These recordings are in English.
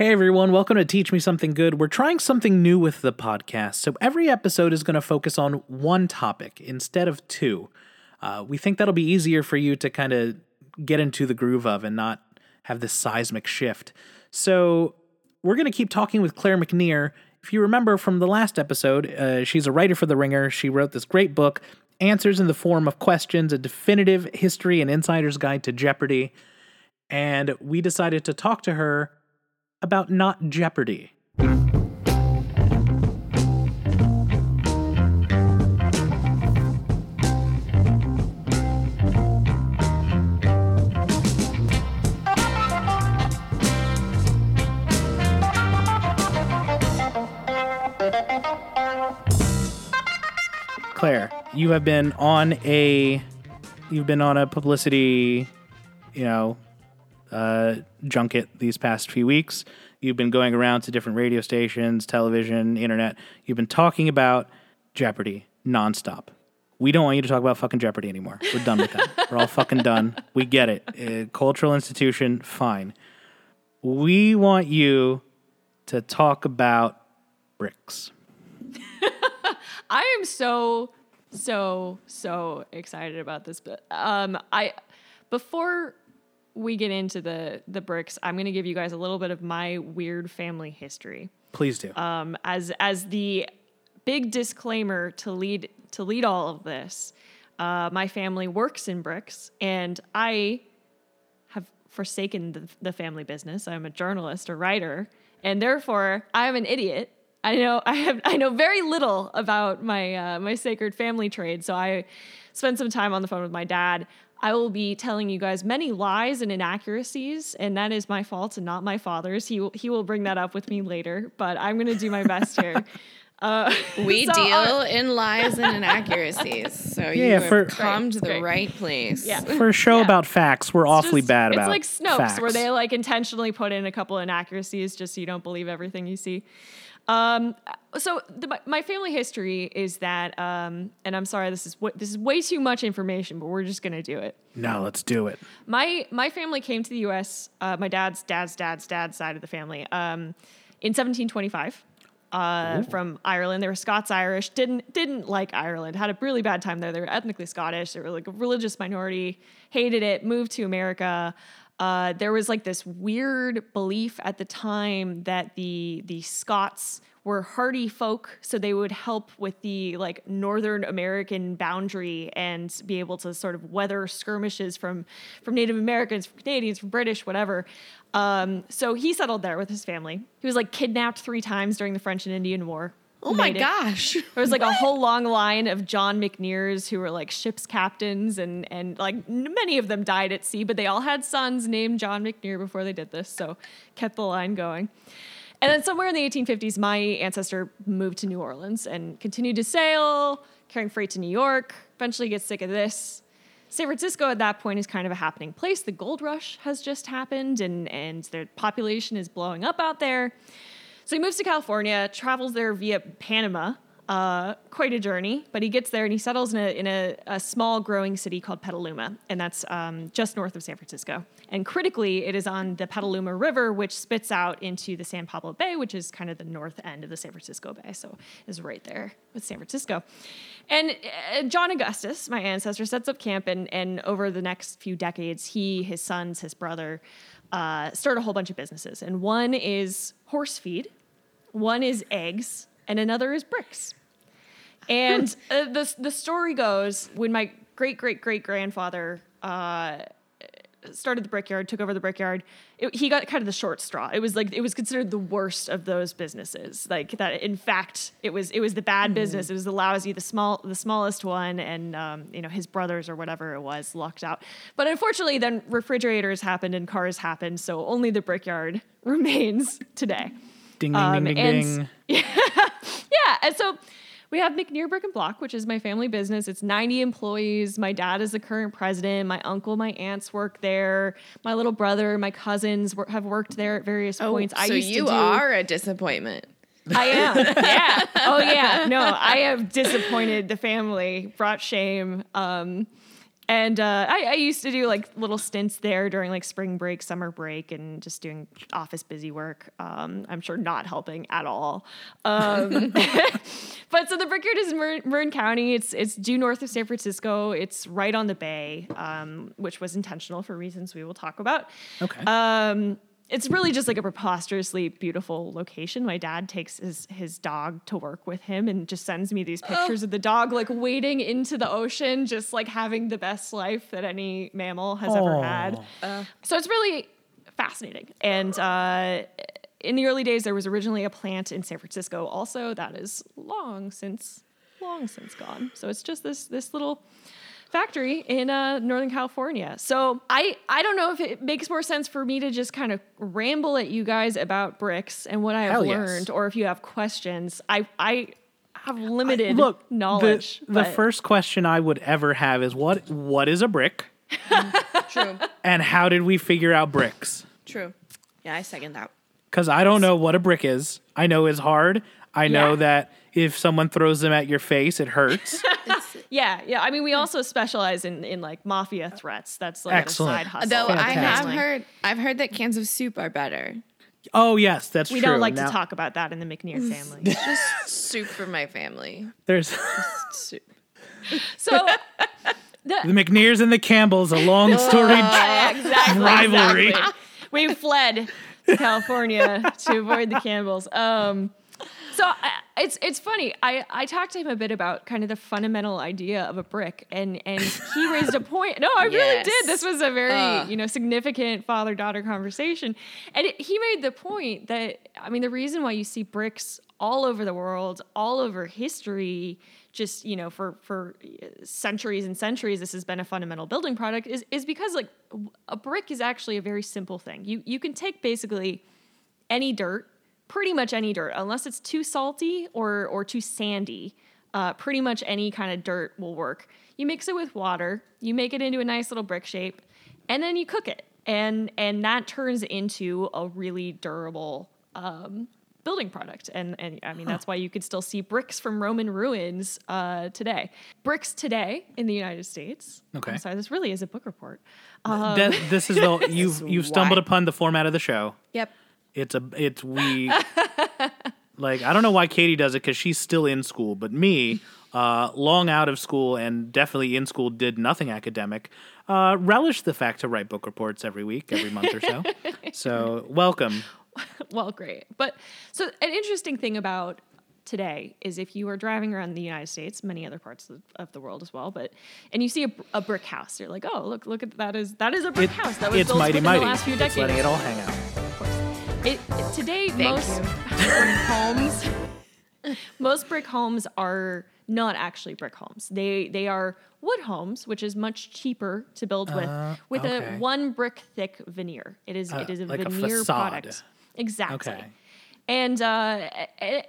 Hey everyone, welcome to Teach Me Something Good. We're trying something new with the podcast, so every episode is going to focus on one topic instead of two. Uh, we think that'll be easier for you to kind of get into the groove of and not have this seismic shift. So, we're going to keep talking with Claire McNear. If you remember from the last episode, uh, she's a writer for The Ringer. She wrote this great book, Answers in the Form of Questions, a definitive history and insider's guide to Jeopardy. And we decided to talk to her about not Jeopardy. Claire, you have been on a you've been on a publicity, you know, uh, junket these past few weeks. You've been going around to different radio stations, television, internet. You've been talking about Jeopardy nonstop. We don't want you to talk about fucking Jeopardy anymore. We're done with that. We're all fucking done. We get it. Uh, cultural institution, fine. We want you to talk about bricks. I am so so so excited about this but um I before we get into the the bricks, I'm going to give you guys a little bit of my weird family history. Please do. Um as as the big disclaimer to lead to lead all of this. Uh, my family works in bricks and I have forsaken the, the family business. I'm a journalist, a writer, and therefore I'm an idiot I know I have I know very little about my uh, my sacred family trade, so I spent some time on the phone with my dad. I will be telling you guys many lies and inaccuracies, and that is my fault and not my father's. He will, he will bring that up with me later, but I'm going to do my best here. Uh, we so, deal uh, in lies and inaccuracies, so yeah, you have for, come great, to the great. right place. Yeah. For a show yeah. about facts, we're it's awfully just, bad about. It. It's like Snopes, facts. where they like intentionally put in a couple inaccuracies just so you don't believe everything you see. Um, so the, my family history is that, um, and I'm sorry, this is this is way too much information, but we're just gonna do it. No, let's do it. My my family came to the U.S. Uh, my dad's dad's dad's dad's side of the family um, in 1725. Uh, from Ireland, they were Scots Irish. Didn't didn't like Ireland. Had a really bad time there. They were ethnically Scottish. They were like a religious minority. Hated it. Moved to America. Uh, there was like this weird belief at the time that the the Scots were hardy folk, so they would help with the like Northern American boundary and be able to sort of weather skirmishes from from Native Americans, from Canadians, from British, whatever. Um, so he settled there with his family. He was like kidnapped three times during the French and Indian War. Oh my gosh. There was like what? a whole long line of John McNears who were like ship's captains and and like many of them died at sea, but they all had sons named John McNear before they did this, so kept the line going. And then somewhere in the 1850s, my ancestor moved to New Orleans and continued to sail, carrying freight to New York, eventually gets sick of this. San Francisco at that point is kind of a happening place. The gold rush has just happened and, and the population is blowing up out there. So he moves to California, travels there via Panama. Uh, quite a journey, but he gets there and he settles in a, in a, a small growing city called Petaluma, and that's um, just north of San Francisco. And critically, it is on the Petaluma River, which spits out into the San Pablo Bay, which is kind of the north end of the San Francisco Bay. So is right there with San Francisco. And uh, John Augustus, my ancestor, sets up camp, and, and over the next few decades, he, his sons, his brother, uh, start a whole bunch of businesses. And one is horse feed, one is eggs, and another is bricks. And uh, the the story goes when my great great great grandfather uh, started the brickyard, took over the brickyard. It, he got kind of the short straw. It was like it was considered the worst of those businesses. Like that, in fact, it was it was the bad mm. business. It was the lousy, the small, the smallest one, and um, you know his brothers or whatever it was lucked out. But unfortunately, then refrigerators happened and cars happened, so only the brickyard remains today. Ding ding um, ding ding and, ding. Yeah, yeah, and so we have McNear Brick and Block, which is my family business. It's 90 employees. My dad is the current president. My uncle, my aunts work there. My little brother, my cousins have worked there at various oh, points. I so you do, are a disappointment. I am. yeah. Oh yeah. No, I have disappointed the family, brought shame. Um, And uh, I, I, used to do like little stints there during like spring break, summer break, and just doing office busy work. Um, I'm sure not helping at all. Um, but so the Brickyard is in Marin, Marin, County. It's it's due north of San Francisco. It's right on the bay, um, which was intentional for reasons we will talk about. Okay. It's really just like a preposterously beautiful location. My dad takes his his dog to work with him and just sends me these pictures oh. of the dog like wading into the ocean, just like having the best life that any mammal has oh. ever had. Uh. So it's really fascinating. And uh, in the early days, there was originally a plant in San Francisco. Also, that is long since long since gone. So it's just this this little factory in uh, Northern California. So I I don't know if it makes more sense for me to just kind of ramble at you guys about bricks and what I have Hell learned, yes. or if you have questions. I I have limited I, look, knowledge. The, the first question I would ever have is what what is a brick? True. And how did we figure out bricks? True. Yeah, I second that. Because I don't know what a brick is. I know it's hard. I know yeah. that if someone throws them at your face, it hurts. yeah, yeah. I mean, we also specialize in in like mafia threats. That's like Excellent. a side hustle. Though I have heard, I've heard that cans of soup are better. Oh yes, that's true. we true. don't like now, to talk about that in the McNear family. Just soup for my family. There's soup. So. The, the, McNears and the Campbells, a long storied uh, exactly, rivalry. Exactly. We fled California to avoid the Campbells. Um, so I, it's it's funny. I I talked to him a bit about kind of the fundamental idea of a brick, and and he raised a point. No, I yes. really did. This was a very uh. you know significant father daughter conversation, and it, he made the point that I mean the reason why you see bricks all over the world, all over history just you know for for centuries and centuries this has been a fundamental building product is is because like a brick is actually a very simple thing you you can take basically any dirt pretty much any dirt, unless it's too salty or or too sandy. Uh, pretty much any kind of dirt will work. You mix it with water, you make it into a nice little brick shape, and then you cook it, and and that turns into a really durable um, building product. And and I mean huh. that's why you could still see bricks from Roman ruins uh, today. Bricks today in the United States. Okay, I'm sorry, this really is a book report. Um, this is the you've you've stumbled upon the format of the show. Yep. It's a it's we like I don't know why Katie does it because she's still in school, but me, uh, long out of school and definitely in school, did nothing academic. Uh, relish the fact to write book reports every week, every month or so. so welcome. well, great. But so an interesting thing about today is if you are driving around the United States, many other parts of, of the world as well, but and you see a, a, brick house, you're like, oh, look, look at that is that is a brick it, house that was built mighty, within mighty. the last few decades. It's letting it all hang out. It, today, Thank most brick homes, most brick homes are not actually brick homes. They they are wood homes, which is much cheaper to build with, uh, with okay. a one brick thick veneer. It is uh, it is a like veneer a product. Exactly. Okay. And uh,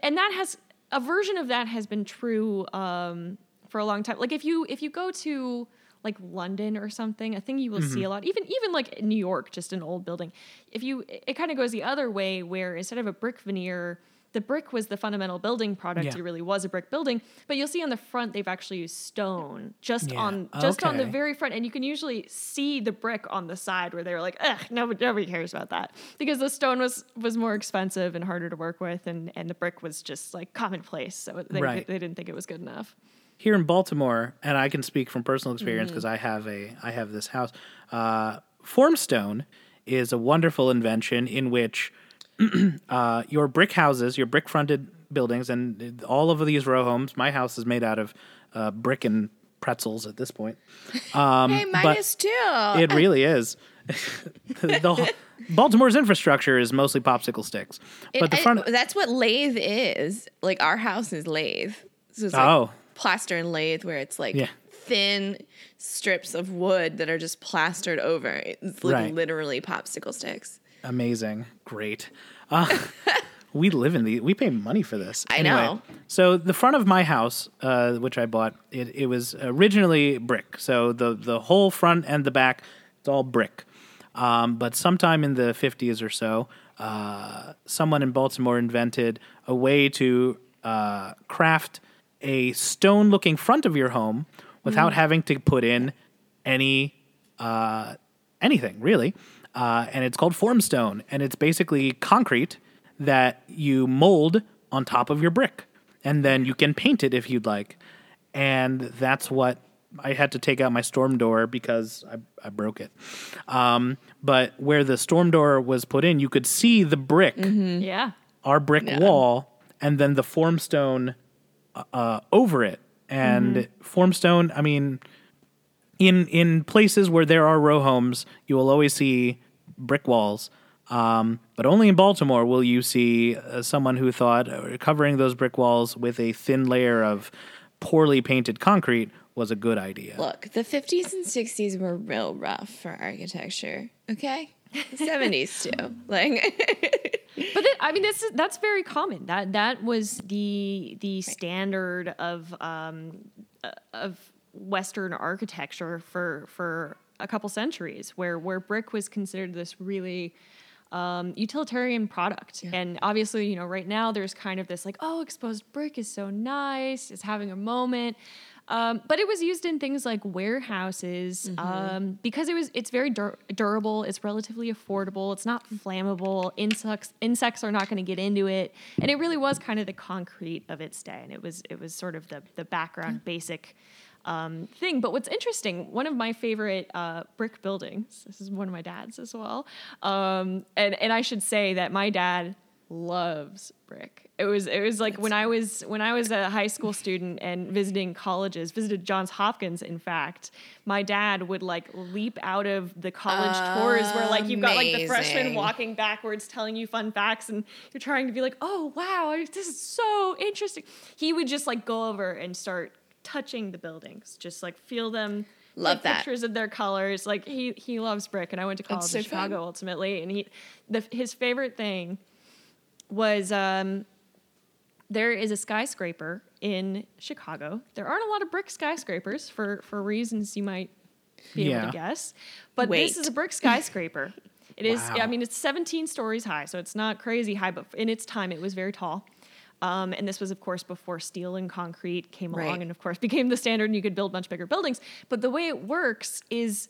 and that has a version of that has been true um, for a long time. Like if you if you go to like London or something, a thing you will mm-hmm. see a lot, even even like New York, just an old building. If you, it kind of goes the other way, where instead of a brick veneer, the brick was the fundamental building product. Yeah. It really was a brick building. But you'll see on the front they've actually used stone just yeah. on just okay. on the very front, and you can usually see the brick on the side where they were like, "Ugh, nobody, nobody cares about that," because the stone was was more expensive and harder to work with, and and the brick was just like commonplace, so they right. they didn't think it was good enough here in Baltimore, and I can speak from personal experience because mm-hmm. I have a I have this house. Uh, Formstone is a wonderful invention in which uh, your brick houses, your brick fronted buildings, and all of these row homes. My house is made out of uh, brick and pretzels at this point. Um, hey, mine is too. it really is. the, Baltimore's infrastructure is mostly popsicle sticks, but it, the front—that's what lathe is. Like our house is lathe. So like, oh, plaster and lathe where it's like yeah. thin strips of wood that are just plastered over. It's like right. literally popsicle sticks. Amazing. Great. Uh, we live in the we pay money for this. I anyway, know. So the front of my house, uh, which I bought, it, it was originally brick. So the the whole front and the back, it's all brick. Um, but sometime in the 50s or so, uh, someone in Baltimore invented a way to uh, craft a stone looking front of your home without mm. having to put in any uh, anything really, uh, and it's called formstone, and it's basically concrete that you mold on top of your brick, and then you can paint it if you'd like, and that's what I had to take out my storm door because I, I broke it. Um, but where the storm door was put in, you could see the brick, Yeah. our brick Yeah. wall, and then the formstone uh, over it. And formstone, I mean, in in places where there are row homes, you will always see brick walls. Um, but only in Baltimore will you see uh, someone who thought uh, covering those brick walls with a thin layer of poorly painted concrete was a good idea. Look, the 50s and 60s were real rough for architecture. Okay, 70s too. Like, But then, I mean, this—that's very common. That that was the the standard of um, uh, of Western architecture for for a couple centuries, where where brick was considered this really um, utilitarian product. And obviously, you know, right now there's kind of this like, oh, exposed brick is so nice, it's having a moment. Um, but it was used in things like warehouses um, because it was it's very dur- durable. It's relatively affordable. It's not flammable. Insects insects are not going to get into it, and it really was kind of the concrete of its day. And it was it was sort of the the background basic um, thing. But what's interesting, one of my favorite uh, brick buildings. This is one of my dad's as well, um, and and I should say that my dad loves brick. It was it was like when I was when I was a high school student and visiting colleges, visited Johns Hopkins. In fact, my dad would like leap out of the college tours where like you've got like the freshmen Amazing. walking backwards, telling you fun facts, and you're trying to be like, oh wow, this is so interesting. He would just like go over and start touching the buildings, just like feel them. Love that. pictures of their colors. Like he he loves brick, and I went to college so in Chicago fun. ultimately, and he the his favorite thing was um, there is a skyscraper in Chicago. There aren't a lot of brick skyscrapers for for reasons you might be able to guess, but this is a brick skyscraper. It is. Wow. I mean, it's 17 stories high, so it's not crazy high, but in its time, it was very tall. Um, and this was, of course, before steel and concrete came along, Right. and of course became the standard, and you could build much bigger buildings. But the way it works is,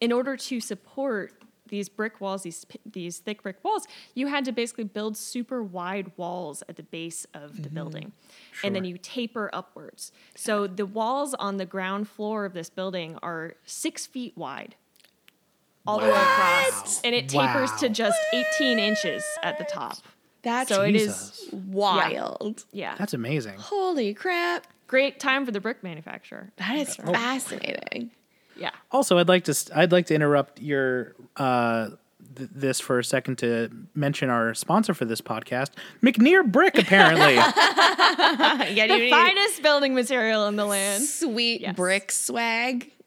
in order to support these brick walls, these these thick brick walls, you had to basically build super wide walls at the base of the mm-hmm. building, and then you taper upwards. So the walls on the ground floor of this building are six feet wide, all the way across, and it tapers to Wow. just 18 inches at the top. that's So it is, wild. yeah, That's amazing. Holy crap. great time for the brick manufacturer. That is oh. fascinating. Yeah. Also, I'd like to s- I'd like to interrupt your uh, th- this for a second to mention our sponsor for this podcast, McNear Brick. Apparently, yeah, The finest building material in the land. sweet Yes. brick swag.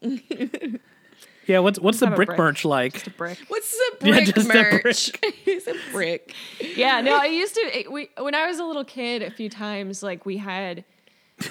yeah. What's what's the brick, brick. merch like? Just a brick. What's the Yeah, brick just a merch? it's a brick. yeah, no, I used to. It, we when I was a little kid, a few times like we had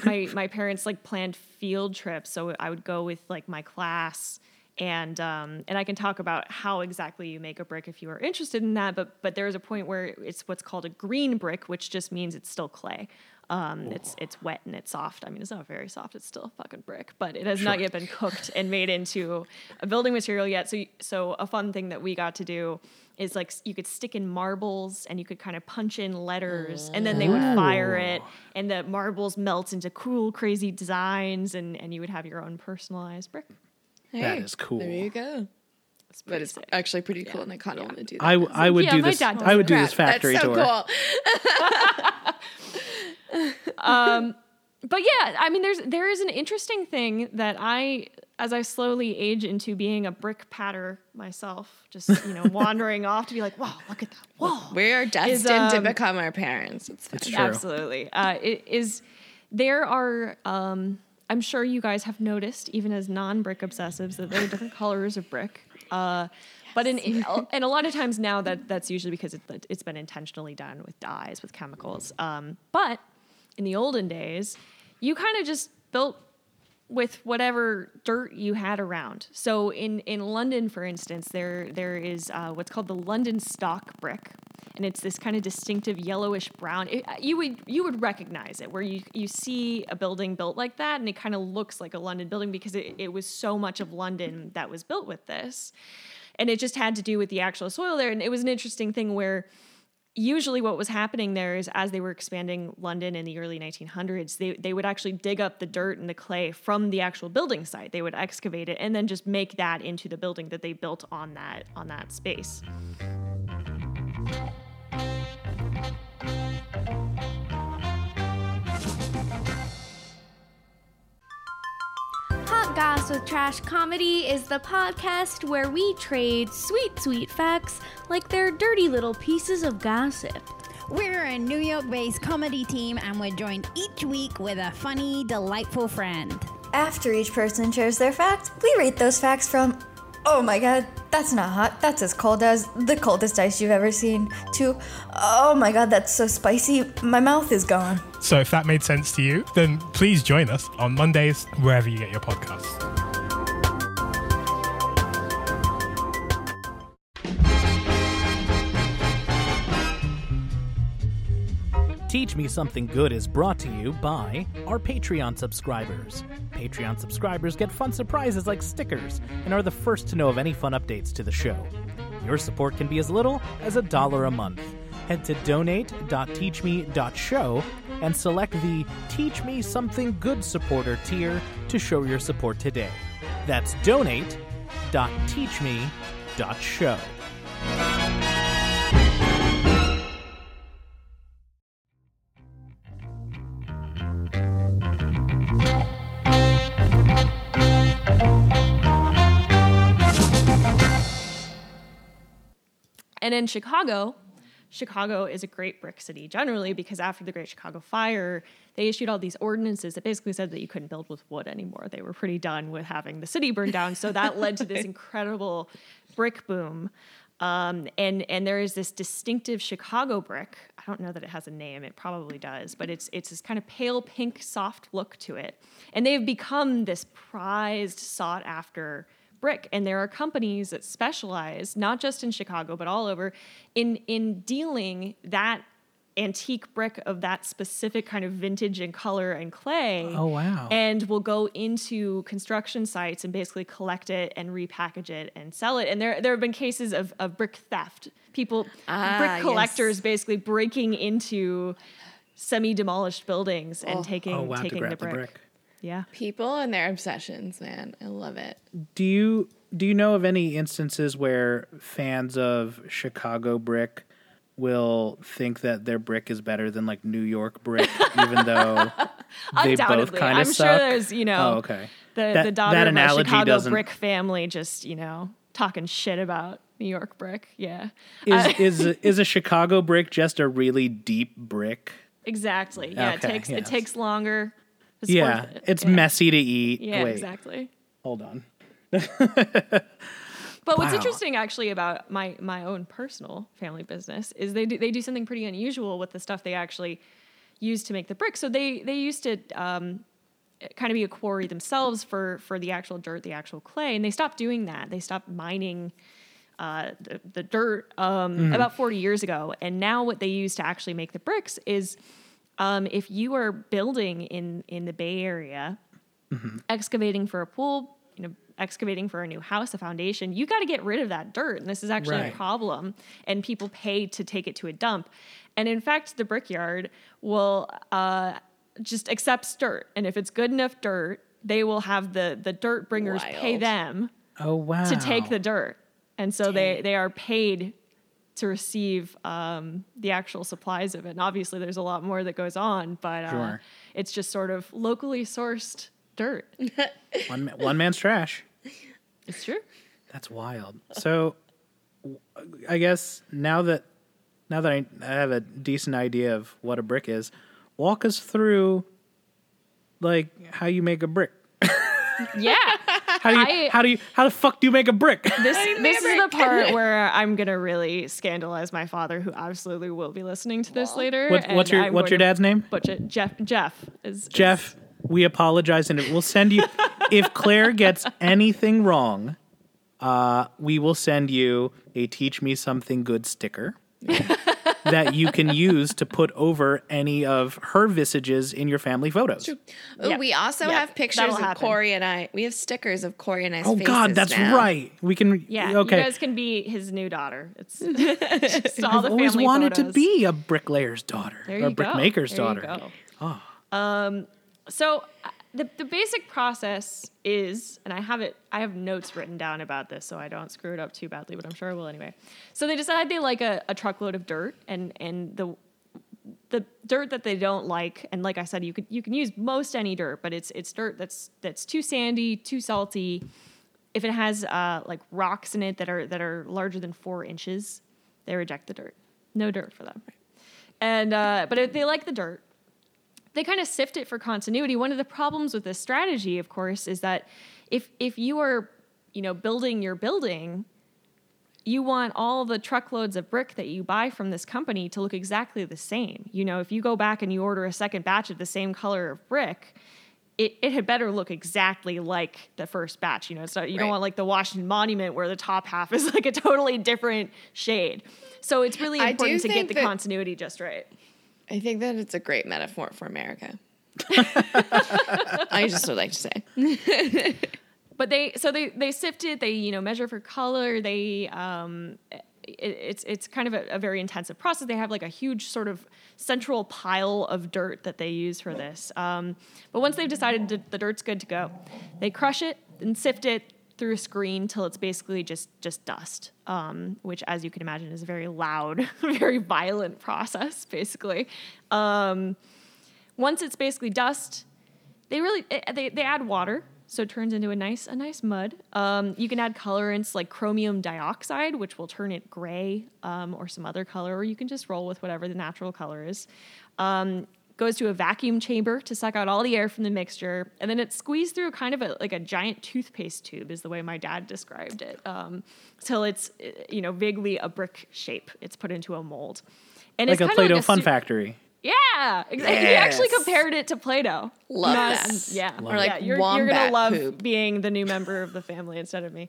my my parents like planned field trips, so I would go with like my class. And um, and I can talk about how exactly you make a brick if you are interested in that. But but there is a point where it's what's called a green brick, which just means it's still clay. Um, it's it's wet and it's soft. I mean, it's not very soft. It's still a fucking brick, but it has not yet been cooked and made into a building material yet. So so a fun thing that we got to do is like you could stick in marbles and you could kind of punch in letters and then they would fire it and the marbles melt into cool crazy designs and and you would have your own personalized brick. That is cool. There you go. It's But it's sick. actually pretty cool, and I kind of want to do that. I, w- I would Yeah, do my this. dad I would do this factory That's so tour. cool. but yeah, I mean, there's there is an interesting thing that I, as I slowly age into being a brick patter myself, just you know, wandering off to be like, wow, look at that wall. We are destined to um, become our parents. It's. It's true. Absolutely, uh, it is. There are. Um, I'm sure you guys have noticed, even as non-brick obsessives, that there are different colors of brick. Uh, But in, and a lot of times now that that's usually because it, it's been intentionally done with dyes, with chemicals. Um, but in the olden days, you kind of just built with whatever dirt you had around. So in, in London, for instance, there there is uh, what's called the London stock brick, and it's this kind of distinctive yellowish brown. It, you would you would recognize it where you you see a building built like that, and it kind of looks like a London building because it, it was so much of London that was built with this, and it just had to do with the actual soil there. And it was an interesting thing where usually what was happening there is as they were expanding London in the early 1900s, they, they would actually dig up the dirt and the clay from the actual building site. They would excavate it and then just make that into the building that they built on that on that space. Goss with Trash Comedy is the podcast where we trade sweet, sweet facts like they're dirty little pieces of gossip. We're a New York based comedy team and we're joined each week with a funny, delightful friend. After each person shares their facts, we rate those facts from, oh my god, that's not hot, that's as cold as the coldest ice you've ever seen, to, oh my god, that's so spicy, my mouth is gone. So if that made sense to you, then please join us on Mondays, wherever you get your podcasts. Teach Me Something Good is brought to you by our Patreon subscribers. Patreon subscribers get fun surprises like stickers and are the first to know of any fun updates to the show. Your support can be as little as a dollar a month. Head to donate.teachme.show and select the Teach Me Something Good supporter tier to show your support today. That's donate.teachme.show. And in Chicago, Chicago is a great brick city generally because after the Great Chicago Fire, they issued all these ordinances that basically said that you couldn't build with wood anymore. They were pretty done with having the city burned down. So that led to this incredible brick boom. Um, and and there is this distinctive Chicago brick. I don't know that it has a name. It probably does, but it's it's this kind of pale pink, soft look to it. And they've become this prized, sought after brick and there are companies that specialize not just in chicago but all over in in dealing that antique brick of that specific kind of vintage and color and clay Oh, wow. and will go into construction sites and basically collect it and repackage it and sell it and there there have been cases of, of brick theft people Ah, brick yes. collectors basically breaking into semi demolished buildings and taking Oh, wow, taking grab the the brick. Brick. yeah People and their obsessions, man. I love it. Do you do you know of any instances where fans of Chicago brick will think that their brick is better than like New York brick, even though they both Undoubtedly. kind I'm of sure there's, you know, Oh, okay. the, That- the daughter that of a analogy Chicago doesn't- brick family just, you know, talking shit about New York brick. Yeah. Is Uh, is a, is a Chicago brick just a really deep brick? exactly. Yeah. it takes yes. it takes longer. It's yeah, it. it's yeah. messy to eat. Yeah, Wait, exactly. hold on. But what's Wow. interesting actually about my my own personal family business is they do, they do something pretty unusual with the stuff they actually use to make the bricks. So they they used to um, kind of be a quarry themselves for for the actual dirt, the actual clay, and they stopped doing that. They stopped mining uh, the, the dirt um, about 40 years ago, and now what they use to actually make the bricks is um, if you are building in in the Bay Area, excavating for a pool, you know, excavating for a new house, a foundation, you got to get rid of that dirt. And this is actually Right. a problem. And people pay to take it to a dump. And in fact, the brickyard will uh, just accepts dirt. And if it's good enough dirt, they will have the the dirt bringers pay them Oh wow. to take the dirt. And so they they are paid to receive um, the actual supplies of it. And obviously, there's a lot more that goes on, but uh, Sure. it's just sort of locally sourced dirt. one one man's trash. It's true. That's wild. So, I guess now that now that I, I have a decent idea of what a brick is, walk us through like how you make a brick. Yeah. How do you I- how do you how the fuck do you make a brick? This this is the part where I'm gonna really scandalize my father, who absolutely will be listening to this later. What, what's your I'm what's your dad's name? Butch it. Jeff. Jeff is is- Jeff. We apologize, and we'll send you if Claire gets anything wrong. Uh, we will send you a "Teach Me Something Good" sticker. That you can use to put over any of her visages in your family photos. Oh, Yep. we also Yep. have pictures That'll of happen. Corey and I. We have stickers of Corey and I's Oh faces God, that's now. right. We can. Yeah, Okay. you guys can be his new daughter. It's just all I've the always family wanted photos. to be a bricklayer's daughter, There or you a go. brickmaker's There you daughter. go. Um, so the the basic process is, and I have it, I have notes written down about this, so I don't screw it up too badly, but I'm sure I will anyway. So they decide they like a, a truckload of dirt, and and the the dirt that they don't like, and like I said, you could you can use most any dirt, but it's it's dirt that's that's too sandy, too salty. If it has uh, like rocks in it that are that are larger than four inches, they reject the dirt. No dirt for them. And uh, but if they like the dirt, they kind of sift it for continuity. One of the problems with this strategy, of course, is that if if you are, you know, building your building, you want all the truckloads of brick that you buy from this company to look exactly the same. You know, if you go back and you order a second batch of the same color of brick, it, it had better look exactly like the first batch. You know, so you don't want like the Washington Monument where the top half is like a totally different shade. So it's really important to get the continuity just right. I think that it's a great metaphor for America. I just would like to say. but they so they they sift it they you know measure for color they um it, it's it's kind of a, a very intensive process they have like a huge sort of central pile of dirt that they use for this um, but once they've decided that the dirt's good to go they crush it and sift it through a screen till it's basically just just dust um, which as you can imagine is a very loud very violent process basically. Um, once it's basically dust they really eh, they, they add water so it turns into a nice a nice mud. Um, you can add colorants like chromium dioxide which will turn it gray um, or some other color or you can just roll with whatever the natural color is. Um, goes to a vacuum chamber to suck out all the air from the mixture and then it's squeezed through kind of a, like a giant toothpaste tube is the way my dad described it um, till it's eh, you know vaguely a brick shape it's put into a mold and Like it's a kind Play-Doh of like a Fun su- Factory. yeah, exactly. He actually compared it to Play-Doh. Love Not- that. Yeah, Or like yeah, you're, you're gonna love poop. being the new member of the family instead of me.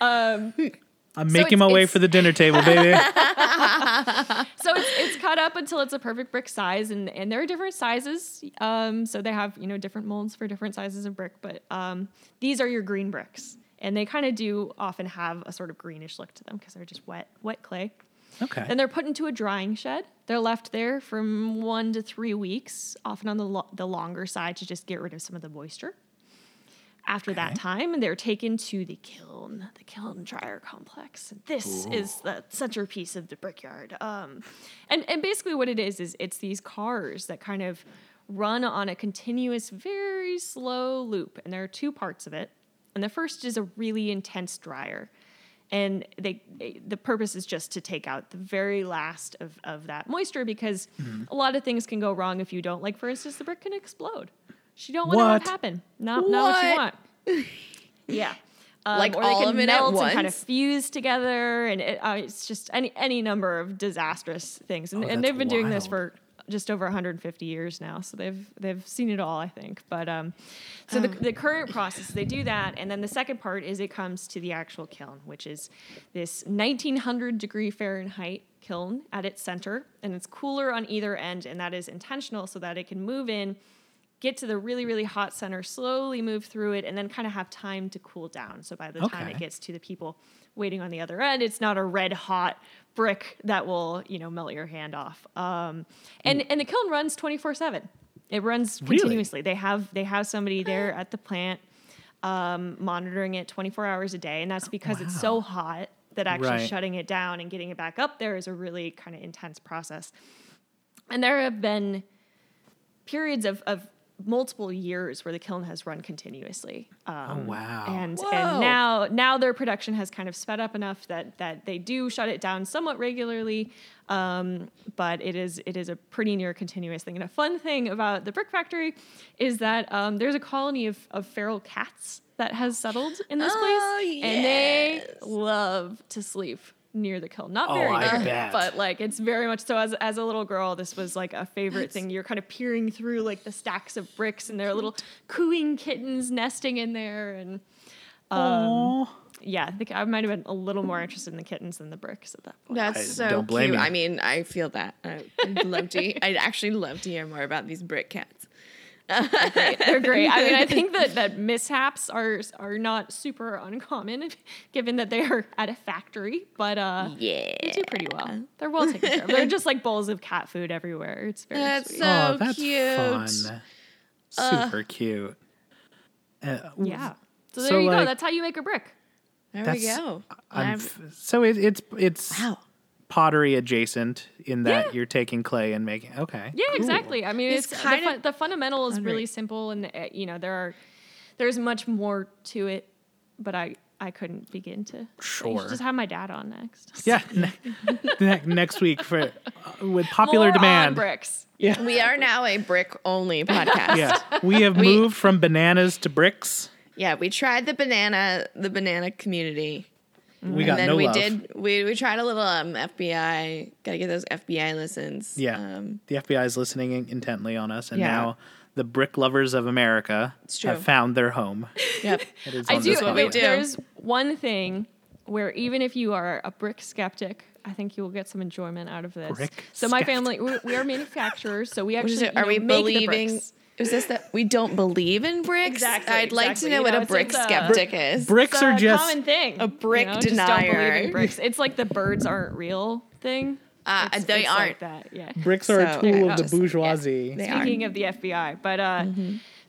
Um, I'm So making my way for the dinner table, baby. so it's, it's cut up until it's a perfect brick size, and, and there are different sizes. Um, so they have you know different molds for different sizes of brick, but um, these are your green bricks, and they kind of do often have a sort of greenish look to them because they're just wet wet clay. okay. Then they're put into a drying shed. They're left there from one to three weeks, often on the, lo- the longer side to just get rid of some of the moisture. After that time, they're taken to the kiln, the kiln dryer complex. This is the centerpiece of the brickyard. Um, and, and basically, what it is, is it's these cars that kind of run on a continuous, very slow loop. And there are two parts of it. And the first is a really intense dryer and they the purpose is just to take out the very last of, of that moisture because a lot of things can go wrong if you don't like for instance the brick can explode she don't want to What? have happen not, not what you want. Yeah. Um, Like or they all can of it melt and kind of fuse together and it, uh, it's just any any number of disastrous things. And, Oh, and they've been doing this for just over 150 years now so they've they've seen it all i think. But um so the, the current process they do that and then the second part is it comes to the actual kiln which is this 1900 degree fahrenheit kiln at its center and it's cooler on either end and that is intentional so that it can move in get to the really really hot center slowly move through it and then kind of have time to cool down. So by the time it gets to the people waiting on the other end it's not a red hot brick that will you know melt your hand off. Um, and and the kiln runs 24 7 it runs Really? continuously. They have they have somebody there at the plant um, monitoring it 24 hours a day and that's because it's so hot that actually Right. shutting it down and getting it back up there is a really kind of intense process. And there have been periods of, of multiple years where the kiln has run continuously. Um, wow. And Whoa. and now now their production has kind of sped up enough that that they do shut it down somewhat regularly, um, but it is it is a pretty near continuous thing. And a fun thing about the brick factory is that um, there's a colony of, of feral cats that has settled in this Oh, place, and they love to sleep near the kiln. Not Oh, very I near, bet. but like it's very much so as as a little girl this was like a favorite thing you're kind of peering through like the stacks of bricks and there are little cooing kittens nesting in there and um, yeah, I think I might have been a little more interested in the kittens than the bricks at that point. That's I so don't blame cute. you. I mean, I feel that. I- I'd love to. I'd actually love to hear more about these brick cats. They're great. I mean, I think that, that mishaps are are not super uncommon, given that they are at a factory. But uh, Yeah. they do pretty well. They're well taken care of. They're just like bowls of cat food everywhere. It's very That's sweet. so oh, that's cute. fun. Super cute. Uh, yeah. So there So, you go. That's how you make a brick. There we go. I'm I'm- f- so it, it's it's Wow. Pottery adjacent in that Yeah. you're taking clay and making. Okay. Yeah, cool. exactly. I mean, It's it's, the, kinda the fundamental is really simple, and uh, you know there are there's much more to it, but I I couldn't begin to. Sure. just have my dad on next. Yeah. ne- ne- next week for uh, with popular More on demand. bricks. Yeah. We are now a brick only podcast. Yeah. We have moved from bananas to bricks. Yeah, we tried the banana the banana community. We got and then no we love. did we, we tried a little um FBI gotta get those FBI listens. Yeah. Um the FBI is listening intently on us, and Yeah. now the brick lovers of America have found their home. yep. It is I do. we do. There's one thing where even if you are a brick skeptic, I think you will get some enjoyment out of this. Brick so my skeptic. family, we, we are manufacturers, so we actually is it? you Are know, we make the believing bricks. Is this that we don't believe in bricks? Exactly, I'd like to know You what know, a brick it's a- skeptic is. Bricks It's are just common thing. a brick you know, just don't believe denier. in bricks. It's like the birds aren't real thing. Uh, It's- they it's aren't. like that. Yeah. bricks are a tool of the just- yeah. bourgeoisie. Are. Speaking of the FBI, but uh,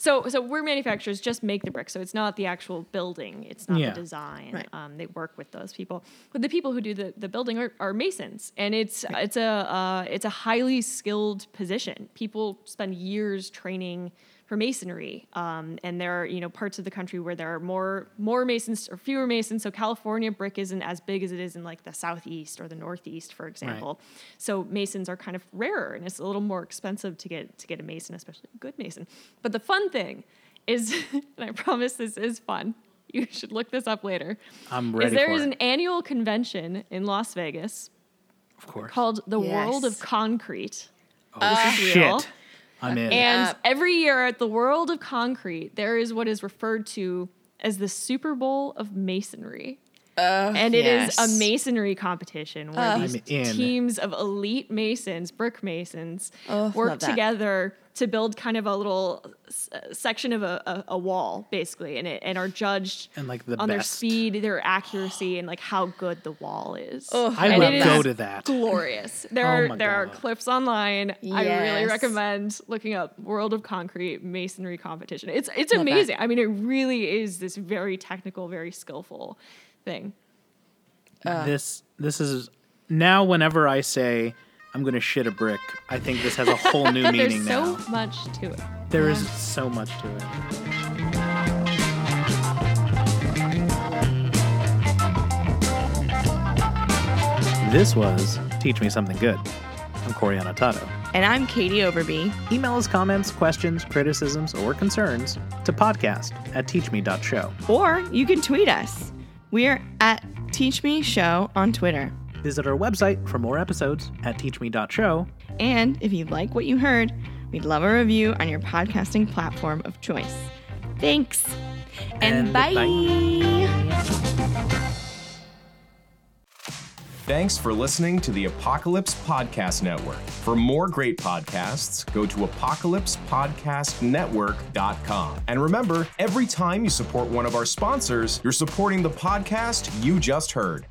so so we're manufacturers, just make the bricks. So it's not the actual building, it's not Yeah. the design. Right. Um, they work with those people, but the people who do the, the building are, are masons, and it's it's a uh, it's a highly skilled position. People spend years training for masonry, um, and there are you know parts of the country where there are more more masons or fewer masons. So California brick isn't as big as it is in like the southeast or the northeast, for example. So masons are kind of rarer, and it's a little more expensive to get to get a mason, especially a good mason. But the fun thing is, and I promise this is fun. You should look this up later. I'm Is ready there for is it. an annual convention in Las Vegas of course. called the World of Concrete. oh, this is real. shit. I'm in. And Yep. every year at the World of Concrete, there is what is referred to as the Super Bowl of Masonry. And it is yes. a masonry competition where I'm these teams of elite masons, brick masons, Oh, work together to build kind of a little s- uh, section of a, a, a wall, basically, and it, and are judged And, like, the on their speed, their accuracy, and like how good the wall is. Oh, I and would go to that. glorious. There Oh are my there are clips online. I really recommend looking up World of Concrete Masonry competition. It's it's Love that. amazing. I mean, it really is this very technical, very skillful thing. Uh, this this is now whenever I say I'm gonna shit a brick, I think this has a whole new meaning There's meaning so now. much to it. There is so much to it. This was Teach Me Something Good. I'm Corey Anatato. And I'm Katie Overby. Email us comments, questions, criticisms, or concerns to podcast at teachme.show. Or you can tweet us. We're at Teach Me Show on Twitter. Visit our website for more episodes at teachme.show. And if you like what you heard, we'd love a review on your podcasting platform of choice. Thanks. And, And bye. bye. Thanks for listening to the Apocalypse Podcast Network. For more great podcasts, go to apocalypsepodcastnetwork.com. And remember, every time you support one of our sponsors, you're supporting the podcast you just heard.